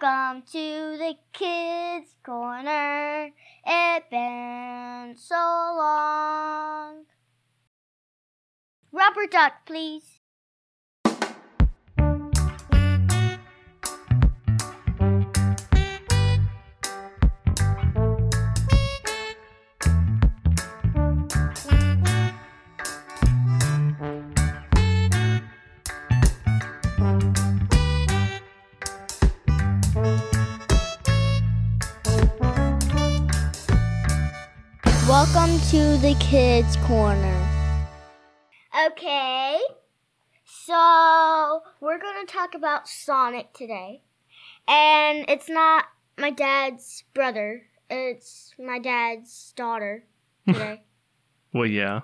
Welcome to the kids' corner. It's been so long. Rubber duck, please. To the kids' corner. Okay, so we're going to talk about Sonic today. And it's not my dad's brother, it's my dad's daughter today. Well, yeah.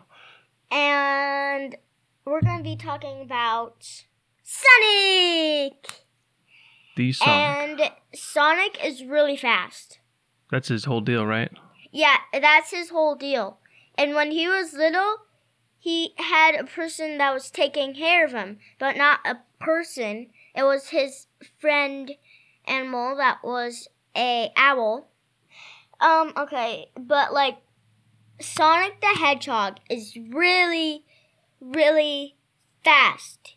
and we're going to be talking about Sonic! The Sonic. And Sonic is really fast. That's his whole deal, right? Yeah, that's his whole deal. And when he was little, he had a person that was taking care of him, but not a person. It was his friend animal that was a owl. Um, okay, but like Sonic the Hedgehog is really, really fast.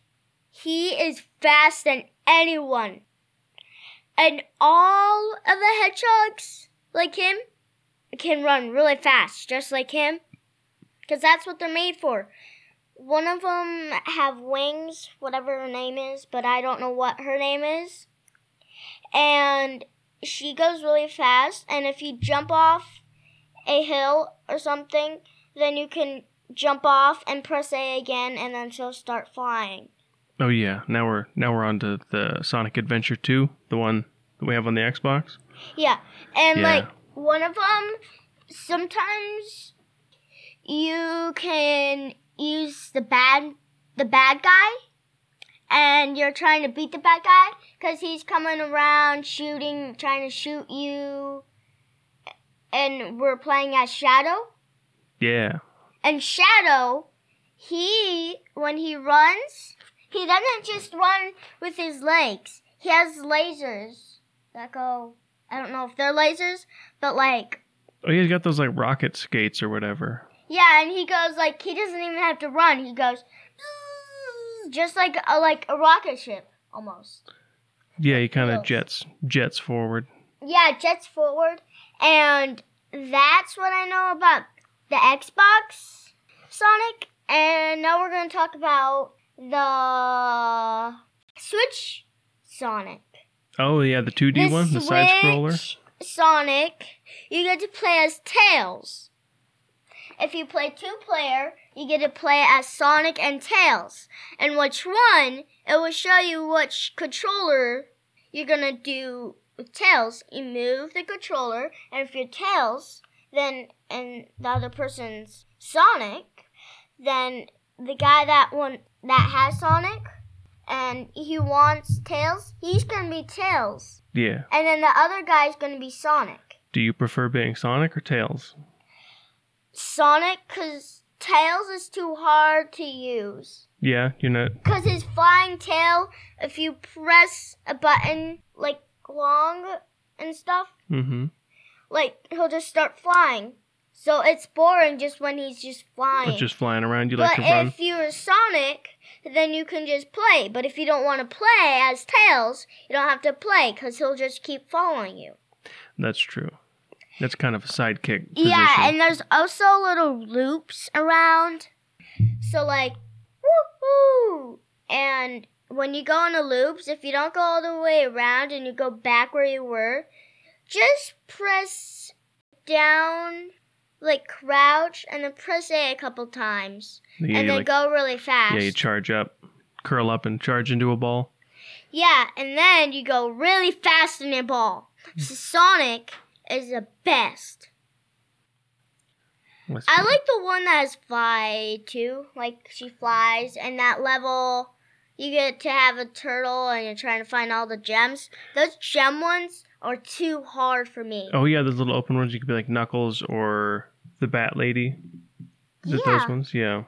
He is fast than anyone. And all of the hedgehogs like him can run really fast, just like him, because that's what they're made for. One of them have wings, whatever her name is, but I don't know what her name is. And she goes really fast, and if you jump off a hill or something, then you can jump off and press A again, and then she'll start flying. Oh yeah. Now we're now we're on to the Sonic Adventure 2, the one that we have on the Xbox. Yeah, and Yeah. like one of them, sometimes you can use the bad the bad guy, and you're trying to beat the bad guy because he's coming around shooting, trying to shoot you, and we're playing as Shadow. Yeah. And Shadow, he when he runs, he doesn't just run with his legs. He has lasers that go. I don't know if they're lasers, but like Oh, he's got those like rocket skates or whatever. Yeah, and he goes like he doesn't even have to run. He goes mm, just like a like a rocket ship almost. Yeah, he kind of jets jets forward. Yeah, jets forward, and that's what I know about the Xbox Sonic. And now we're going to talk about the Switch Sonic. Oh yeah, the 2D one, the side scroller. Switch Sonic, you get to play as Tails. If you play two player, you get to play as Sonic and Tails. And which one, it will show you which controller you're gonna do with Tails. You move the controller, and if you're Tails, then and the other person's Sonic, then the guy that one that has Sonic and he wants Tails, he's gonna be Tails. Yeah. And then the other guy's gonna be Sonic. Do you prefer being Sonic or Tails? Sonic, cause Tails is too hard to use. Yeah, you're not. Cause his flying tail, if you press a button like long and stuff, Mm-hmm. like he'll just start flying. So it's boring just when he's just flying. Just flying around. You like to run. if you're Sonic, then you can just play. But if you don't want to play as Tails, you don't have to play because he'll just keep following you. That's true. That's kind of a sidekick position. Yeah, and there's also little loops around. So like, woohoo! And when you go on the loops, if you don't go all the way around and you go back where you were, just press down, like crouch, and then press A a couple times, yeah, and then like, go really fast. yeah, you charge up, curl up, and charge into a ball. Yeah, and then you go really fast in your ball. Hmm. So Sonic is the best. Let's I see. like the one that has fly too. Like she flies, and that level you get to have a turtle, and you're trying to find all the gems. Those gem ones are too hard for me. Oh yeah, those little open ones. You could be like Knuckles or the Bat Lady. Is it Yeah. those ones? Yeah.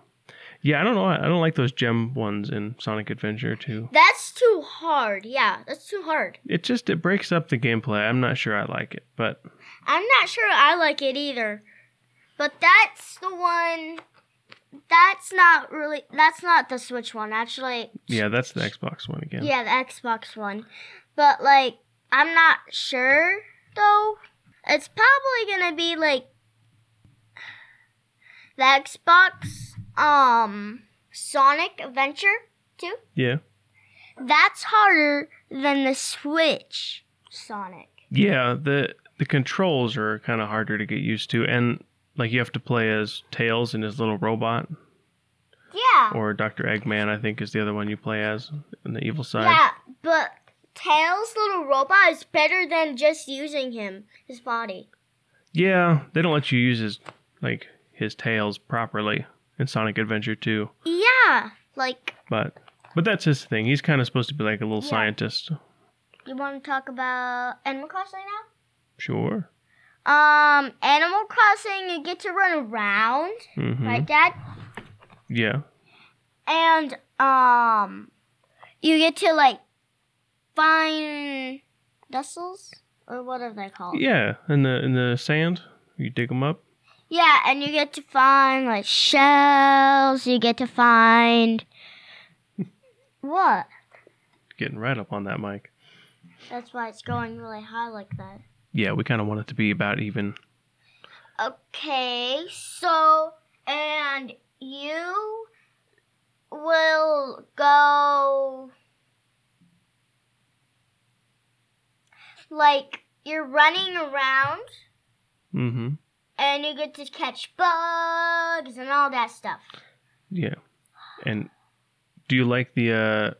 Yeah, I don't know. I don't like those gem ones in Sonic Adventure 2. That's too hard. Yeah, that's too hard. It just it breaks up the gameplay. I'm not sure I like it, but I'm not sure I like it either. But that's the one. That's not really. That's not the Switch one. Actually, yeah, that's the Xbox one again. yeah, the Xbox one. But like, I'm not sure though. It's probably gonna be like the Xbox um Sonic Adventure 2. Yeah. That's harder than the Switch Sonic. Yeah, the the controls are kind of harder to get used to and like you have to play as Tails and his little robot Yeah. or Dr. Eggman I think is the other one you play as in the evil side. Yeah, but Tails' little robot is better than just using him, his body. Yeah, they don't let you use his like his tails properly in Sonic Adventure 2, Yeah, like but but that's his thing. He's kind of supposed to be like a little Yeah. scientist. you want to talk about Animal Crossing now? Sure. Um, Animal Crossing, you get to run around, Mhm. right, Dad? Yeah. And um, you get to like find vessels or what are they called? Yeah, in the in the sand, you dig them up. Yeah, and you get to find like shells. You get to find what? Getting right up on that mic. That's why it's going really high like that. Yeah, we kind of want it to be about even. Okay, so and you will go like you're running around Mm-hmm. And you get to catch bugs and all that stuff. Yeah. And do you like the uh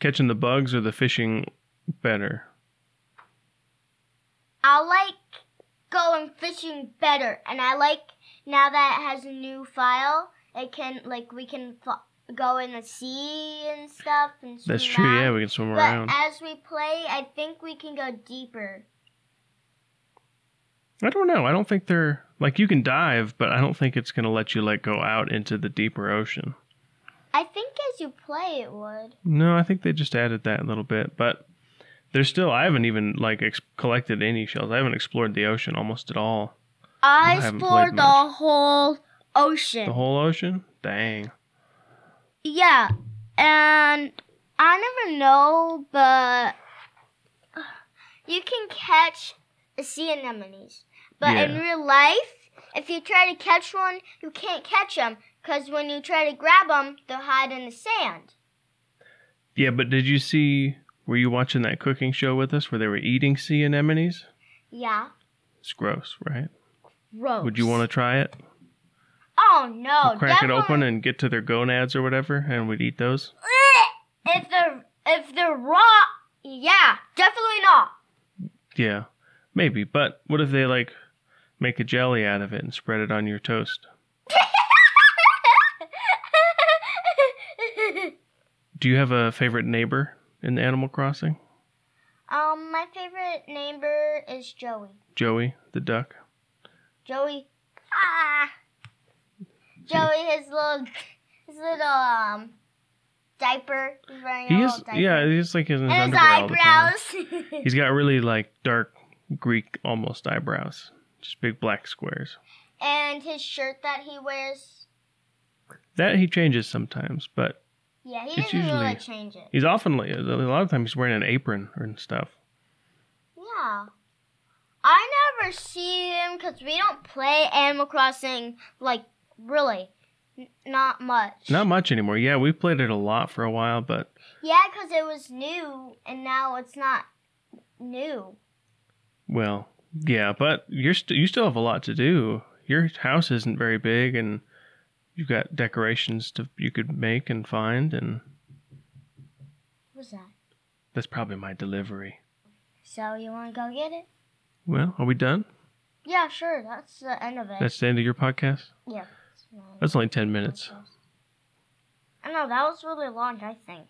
catching the bugs or the fishing better? I like going fishing better, and I like now that it has a new file. It can like we can f- go in the sea and stuff and swim That's true. Yeah, we can swim But around. as we play, I think we can go deeper. I don't know. I don't think they're like you can dive, but I don't think it's gonna let you like go out into the deeper ocean. I think as you play, it would. No, I think they just added that a little bit, but there's still. I haven't even like ex- collected any shells. I haven't explored the ocean almost at all. I I explored the much. whole ocean. The whole ocean? Dang. Yeah, and I never know, but you can catch the sea anemones. But in real life, if you try to catch one, you can't catch them because when you try to grab them, they'll hide in the sand. Yeah, but did you see? Were you watching that cooking show with us where they were eating sea anemones? Yeah, It's gross, right? gross. Would you want to try it? Oh no! Crack it open and get to their gonads or whatever, and we'd eat those. If they're if they're raw, yeah, definitely not. Yeah, maybe. But what if they like make a jelly out of it and spread it on your toast? Do you have a favorite neighbor in the Animal Crossing? um, my favorite neighbor is Joey. Joey the duck. Joey. Ah. Joey, his little, his little um, diaper. He's wearing He is. diaper. Yeah, he's like his his underwear all the time. eyebrows. He's got really like dark Greek almost eyebrows, just big black squares. and his shirt that he wears. That he changes sometimes, but Yeah, he It's doesn't really usually- change it. he's often a lot of times he's wearing an apron and stuff. Yeah. I never see him because we don't play Animal Crossing like really, N- not much. Not much anymore. Yeah, we played it a lot for a while, but Yeah, because it was new and now it's not new. well, yeah, but you're st- you still have a lot to do. Your house isn't very big, and you've got decorations to you could make and find, and What's that? that's probably my delivery. So you want to go get it? Well, are we done? Yeah, sure. That's the end of it. That's the end of your podcast. yeah. That's only ten minutes. I know that was really long. I think.